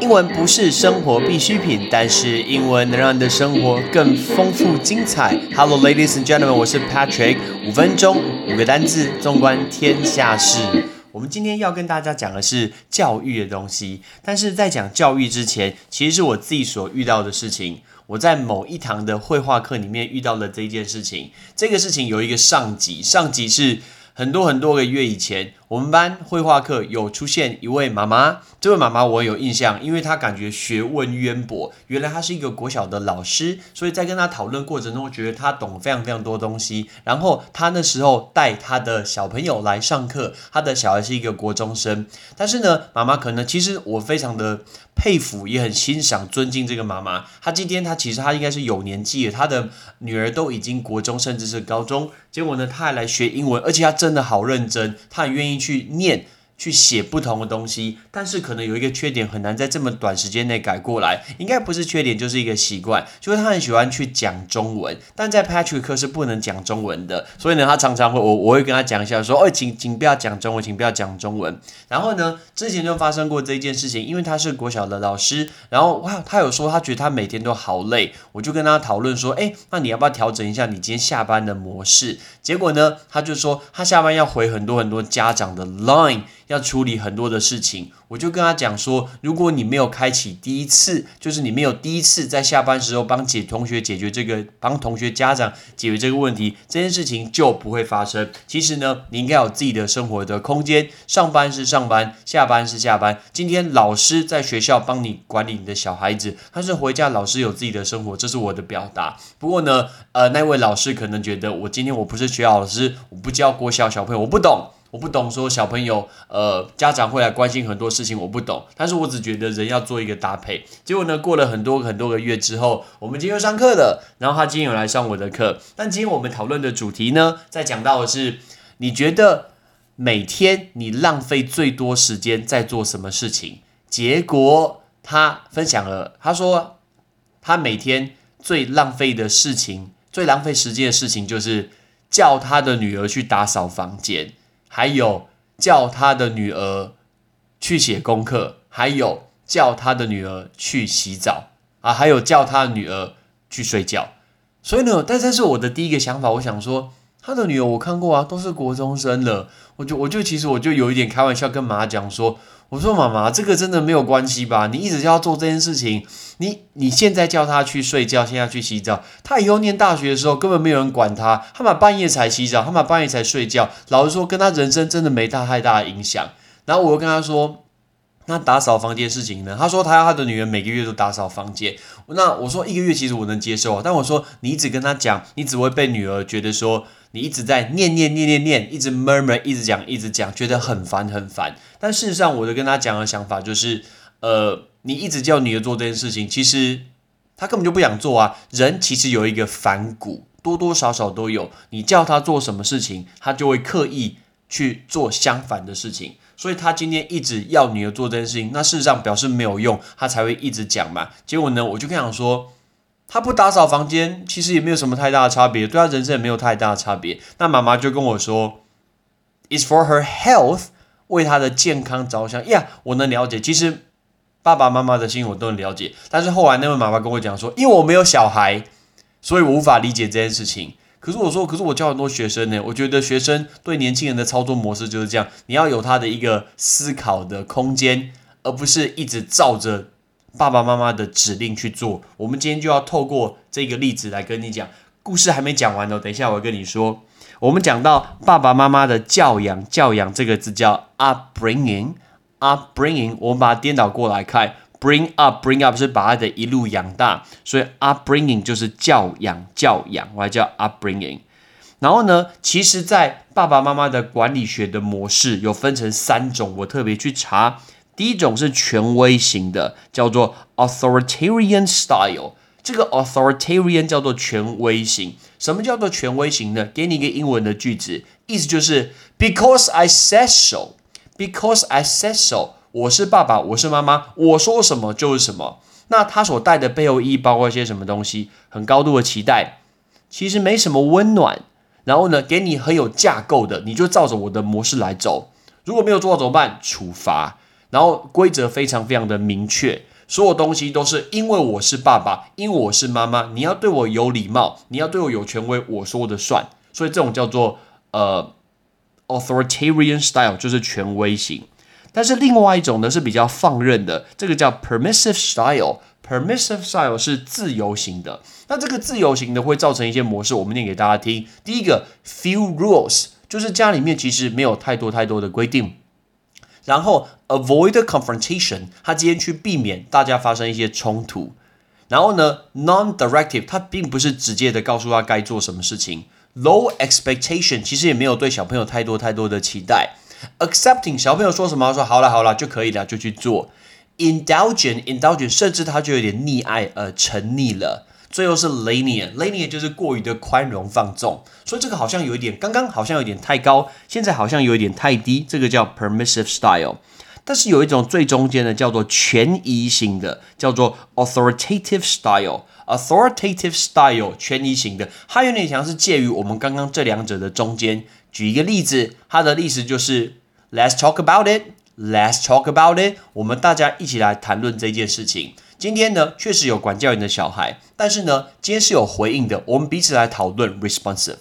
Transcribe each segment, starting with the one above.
英文不是生活必需品，但是英文能让你的生活更丰富精彩。Hello, ladies and gentlemen，我是 Patrick。五分钟，五个单字，纵观天下事。我们今天要跟大家讲的是教育的东西，但是在讲教育之前，其实是我自己所遇到的事情。我在某一堂的绘画课里面遇到了这件事情。这个事情有一个上级，上级是。很多很多个月以前，我们班绘画课有出现一位妈妈。这位妈妈我有印象，因为她感觉学问渊博。原来她是一个国小的老师，所以在跟她讨论过程中，我觉得她懂非常非常多东西。然后她那时候带她的小朋友来上课，她的小孩是一个国中生。但是呢，妈妈可能其实我非常的佩服，也很欣赏、尊敬这个妈妈。她今天她其实她应该是有年纪了，她的女儿都已经国中，甚至是高中。结果呢，她还来学英文，而且她。真的好认真，她很愿意去念。去写不同的东西，但是可能有一个缺点，很难在这么短时间内改过来。应该不是缺点，就是一个习惯，就是他很喜欢去讲中文，但在 Patrick 课是不能讲中文的，所以呢，他常常会我我会跟他讲一下，说，哦，请请不要讲中文，请不要讲中文。然后呢，之前就发生过这一件事情，因为他是国小的老师，然后哇，他有说他觉得他每天都好累，我就跟他讨论说，哎，那你要不要调整一下你今天下班的模式？结果呢，他就说他下班要回很多很多家长的 line。要处理很多的事情，我就跟他讲说，如果你没有开启第一次，就是你没有第一次在下班时候帮解同学解决这个，帮同学家长解决这个问题，这件事情就不会发生。其实呢，你应该有自己的生活的空间，上班是上班，下班是下班。今天老师在学校帮你管理你的小孩子，但是回家老师有自己的生活，这是我的表达。不过呢，呃，那位老师可能觉得我今天我不是学校老师，我不教国小小朋友，我不懂。我不懂说小朋友，呃，家长会来关心很多事情，我不懂。但是我只觉得人要做一个搭配。结果呢，过了很多很多个月之后，我们今天上课了。然后他今天有来上我的课。但今天我们讨论的主题呢，在讲到的是，你觉得每天你浪费最多时间在做什么事情？结果他分享了，他说他每天最浪费的事情，最浪费时间的事情，就是叫他的女儿去打扫房间。还有叫他的女儿去写功课，还有叫他的女儿去洗澡啊，还有叫他的女儿去睡觉。所以呢，但这是我的第一个想法，我想说他的女儿我看过啊，都是国中生了。我就我就其实我就有一点开玩笑跟妈讲说。我说妈妈，这个真的没有关系吧？你一直要做这件事情，你你现在叫他去睡觉，现在去洗澡，他以后念大学的时候根本没有人管他，他妈半夜才洗澡，他妈半夜才睡觉，老实说跟他人生真的没大太大的影响。然后我又跟他说，那打扫房间事情呢？他说他要他的女儿每个月都打扫房间。那我说一个月其实我能接受，但我说你一直跟他讲，你只会被女儿觉得说。你一直在念念念念念，一直默念一直讲一直讲，觉得很烦很烦。但事实上，我就跟他讲的想法就是，呃，你一直叫女儿做这件事情，其实他根本就不想做啊。人其实有一个反骨，多多少少都有。你叫他做什么事情，他就会刻意去做相反的事情。所以他今天一直要女儿做这件事情，那事实上表示没有用，他才会一直讲嘛。结果呢，我就跟他说。他不打扫房间，其实也没有什么太大的差别，对他人生也没有太大的差别。那妈妈就跟我说，It's for her health，为他的健康着想。呀，我能了解，其实爸爸妈妈的心我都能了解。但是后来那位妈妈跟我讲说，因为我没有小孩，所以我无法理解这件事情。可是我说，可是我教很多学生呢，我觉得学生对年轻人的操作模式就是这样，你要有他的一个思考的空间，而不是一直照着。爸爸妈妈的指令去做，我们今天就要透过这个例子来跟你讲。故事还没讲完呢，等一下我跟你说。我们讲到爸爸妈妈的教养，教养这个字叫 upbringing，upbringing，我们把它颠倒过来看，bring up，bring up 是把他的一路养大，所以 upbringing 就是教养，教养，我还叫 upbringing。然后呢，其实，在爸爸妈妈的管理学的模式有分成三种，我特别去查。第一种是权威型的，叫做 authoritarian style。这个 authoritarian 叫做权威型。什么叫做权威型呢？给你一个英文的句子，意思就是 because I said so。because I said so。我是爸爸，我是妈妈，我说什么就是什么。那它所带的背后意义包括一些什么东西？很高度的期待，其实没什么温暖。然后呢，给你很有架构的，你就照着我的模式来走。如果没有做到怎么办？处罚。然后规则非常非常的明确，所有东西都是因为我是爸爸，因为我是妈妈，你要对我有礼貌，你要对我有权威，我说的算。所以这种叫做呃 authoritarian style，就是权威型。但是另外一种呢是比较放任的，这个叫 permissive style。permissive style 是自由型的。那这个自由型的会造成一些模式，我们念给大家听。第一个 few rules，就是家里面其实没有太多太多的规定。然后 avoid confrontation，他今天去避免大家发生一些冲突。然后呢，non-directive，他并不是直接的告诉他该做什么事情。low expectation，其实也没有对小朋友太多太多的期待。accepting，小朋友说什么说好了好了就可以了就去做。indulgent，indulgent，甚至他就有点溺爱呃沉溺了。最后是 lenient，lenient 就是过于的宽容放纵，所以这个好像有一点，刚刚好像有点太高，现在好像有一点太低，这个叫 permissive style。但是有一种最中间的叫做权宜型的，叫做 authoritative style。authoritative style 权宜型的，它有点像是介于我们刚刚这两者的中间。举一个例子，它的意思就是 Let's talk about it，Let's talk about it，我们大家一起来谈论这件事情。今天呢，确实有管教员的小孩，但是呢，今天是有回应的，我们彼此来讨论 responsive。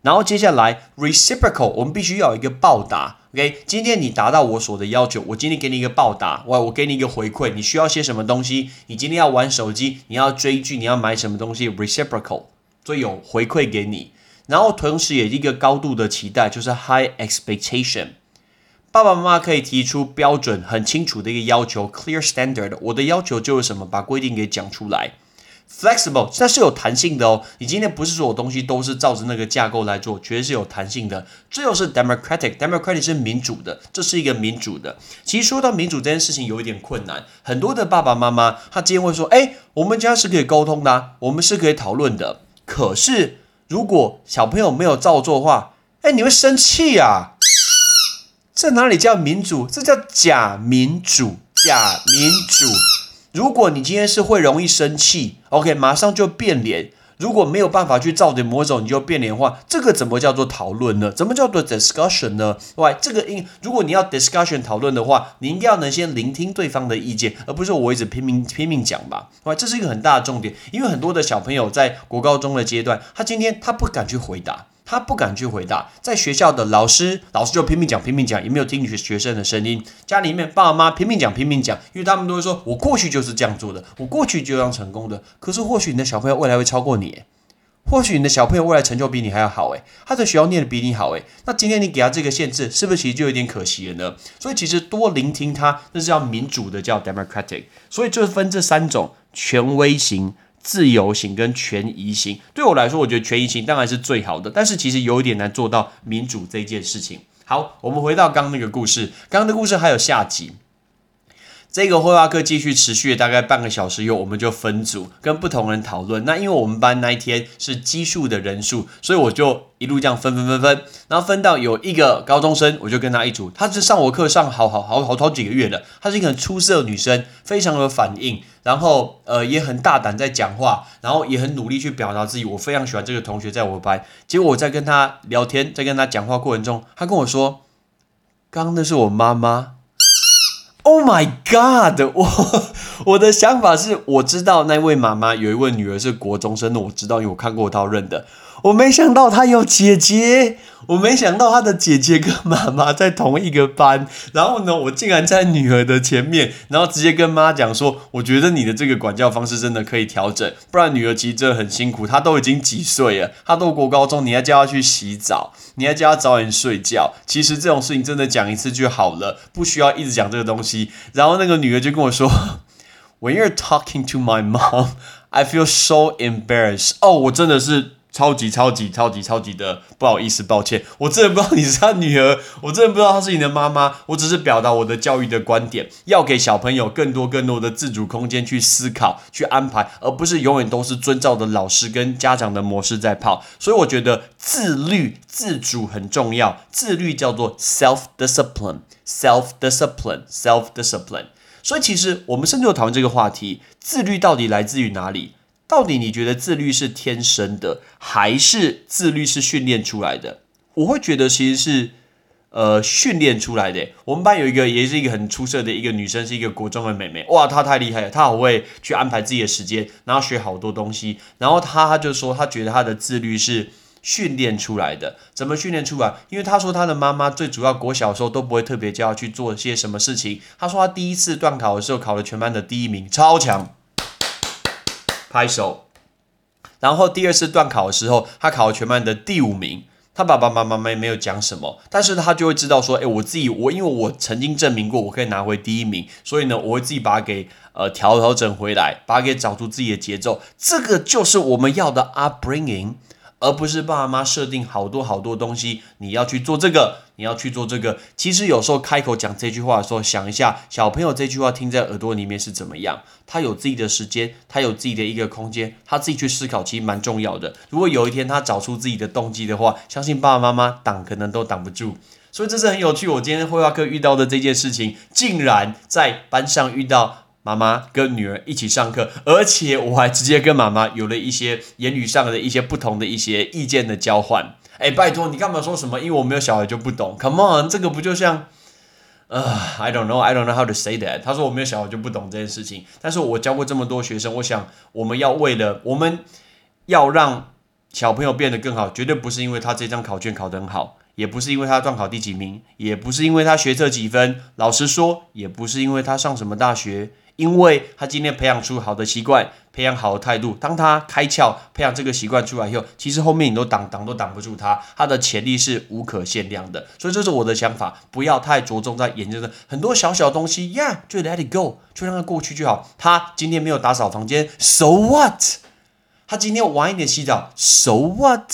然后接下来 reciprocal，我们必须要有一个报答。OK，今天你达到我所的要求，我今天给你一个报答，我我给你一个回馈。你需要些什么东西？你今天要玩手机，你要追剧，你要买什么东西？reciprocal，所以有回馈给你。然后同时也一个高度的期待，就是 high expectation。爸爸妈妈可以提出标准很清楚的一个要求，clear standard。我的要求就是什么？把规定给讲出来。flexible，它是有弹性的哦。你今天不是所有东西都是照着那个架构来做，绝对是有弹性的。最后是 democratic，democratic 是民主的，这是一个民主的。其实说到民主这件事情有一点困难，很多的爸爸妈妈他今天会说：“哎，我们家是可以沟通的，我们是可以讨论的。”可是如果小朋友没有照做的话，哎，你会生气呀。这哪里叫民主？这叫假民主，假民主。如果你今天是会容易生气，OK，马上就变脸。如果没有办法去照着模走，你就变脸的话，这个怎么叫做讨论呢？怎么叫做 discussion 呢？喂，这个应如果你要 discussion 讨论的话，你应该要能先聆听对方的意见，而不是我一直拼命拼命讲吧？喂，这是一个很大的重点，因为很多的小朋友在国高中的阶段，他今天他不敢去回答。他不敢去回答，在学校的老师，老师就拼命讲，拼命讲，也没有听学学生的声音。家里面爸妈拼命讲，拼命讲，因为他们都会说，我过去就是这样做的，我过去就这样成功的。可是或许你的小朋友未来会超过你，或许你的小朋友未来成就比你还要好，诶，他在学校念的比你好，诶，那今天你给他这个限制，是不是其实就有点可惜了呢？所以其实多聆听他，那是叫民主的，叫 democratic。所以就是分这三种权威型。自由型跟权宜型，对我来说，我觉得权宜型当然是最好的，但是其实有一点难做到民主这件事情。好，我们回到刚刚那个故事，刚刚的故事还有下集。这个绘画课继续持续大概半个小时以后，我们就分组跟不同人讨论。那因为我们班那一天是奇数的人数，所以我就一路这样分分分分，然后分到有一个高中生，我就跟他一组。他是上我课上好好好好好几个月的，她是一个很出色的女生，非常有反应，然后呃也很大胆在讲话，然后也很努力去表达自己。我非常喜欢这个同学在我班。结果我在跟他聊天，在跟他讲话过程中，他跟我说：“刚刚那是我妈妈。” Oh my God！我我的想法是，我知道那位妈妈有一位女儿是国中生的，我知道，因为我看过她认的。我没想到她有姐姐，我没想到她的姐姐跟妈妈在同一个班。然后呢，我竟然在女儿的前面，然后直接跟妈讲说：“我觉得你的这个管教方式真的可以调整，不然女儿其实真的很辛苦。她都已经几岁了，她都国高中，你还叫她去洗澡，你还叫她早点睡觉。其实这种事情真的讲一次就好了，不需要一直讲这个东西。”然后那个女儿就跟我说：“When you're talking to my mom, I feel so embarrassed。”哦，我真的是。超级超级超级超级的不好意思，抱歉，我真的不知道你是他女儿，我真的不知道她是你的妈妈，我只是表达我的教育的观点，要给小朋友更多更多的自主空间去思考、去安排，而不是永远都是遵照的老师跟家长的模式在跑。所以我觉得自律、自主很重要，自律叫做 self discipline，self discipline，self discipline。所以其实我们甚至有讨论这个话题，自律到底来自于哪里？到底你觉得自律是天生的，还是自律是训练出来的？我会觉得其实是，呃训练出来的。我们班有一个也是一个很出色的一个女生，是一个国中的妹妹，哇，她太厉害了，她好会去安排自己的时间，然后学好多东西。然后她她就说，她觉得她的自律是。训练出来的，怎么训练出来？因为他说他的妈妈最主要国小的时候都不会特别教他去做些什么事情。他说他第一次段考的时候考了全班的第一名，超强，拍手。然后第二次段考的时候，他考了全班的第五名。他爸爸妈妈没没有讲什么，但是他就会知道说，哎，我自己我因为我曾经证明过我可以拿回第一名，所以呢，我会自己把它给呃调调整回来，把它给找出自己的节奏。这个就是我们要的 upbringing。而不是爸爸妈妈设定好多好多东西，你要去做这个，你要去做这个。其实有时候开口讲这句话的时候，想一下小朋友这句话听在耳朵里面是怎么样。他有自己的时间，他有自己的一个空间，他自己去思考，其实蛮重要的。如果有一天他找出自己的动机的话，相信爸爸妈妈挡可能都挡不住。所以这是很有趣。我今天绘画课遇到的这件事情，竟然在班上遇到。妈妈跟女儿一起上课，而且我还直接跟妈妈有了一些言语上的一些不同的一些意见的交换。哎，拜托你干嘛说什么？因为我没有小孩就不懂。Come on，这个不就像……呃，I don't know，I don't know how to say that。他说我没有小孩就不懂这件事情。但是我教过这么多学生，我想我们要为了我们要让小朋友变得更好，绝对不是因为他这张考卷考得很好，也不是因为他段考第几名，也不是因为他学测几分。老实说，也不是因为他上什么大学。因为他今天培养出好的习惯，培养好的态度，当他开窍，培养这个习惯出来以后，其实后面你都挡挡都挡不住他，他的潜力是无可限量的。所以这是我的想法，不要太着重在研究的很多小小东西呀，就 let it go，就让它过去就好。他今天没有打扫房间，so what？他今天晚一点洗澡，so what？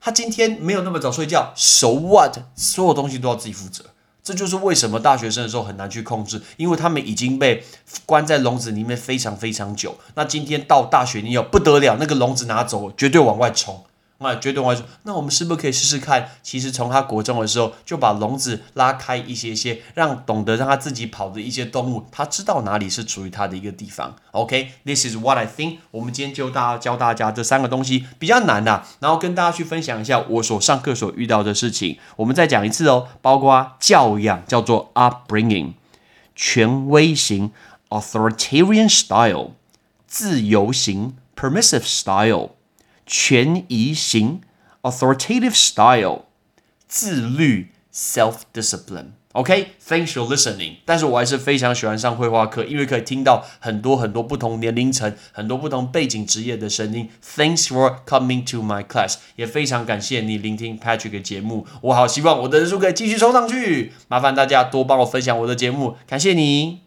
他今天没有那么早睡觉，so what？所有东西都要自己负责。这就是为什么大学生的时候很难去控制，因为他们已经被关在笼子里面非常非常久。那今天到大学，你要不得了，那个笼子拿走，绝对往外冲。那绝对我说，那我们是不是可以试试看？其实从他国中的时候就把笼子拉开一些些，让懂得让他自己跑的一些动物，他知道哪里是属于他的一个地方。OK，this is what I think。我们今天就大教大家这三个东西比较难的，然后跟大家去分享一下我所上课所遇到的事情。我们再讲一次哦，包括教养叫做 upbringing，权威型 authoritarian style，自由型 permissive style。权宜型 （authoritative style），自律 （self-discipline）。OK，thanks for listening。但是我还是非常喜欢上绘画课，因为可以听到很多很多不同年龄层、很多不同背景职业的声音。Thanks for coming to my class，也非常感谢你聆听 Patrick 的节目。我好希望我的人数可以继续冲上去，麻烦大家多帮我分享我的节目，感谢你。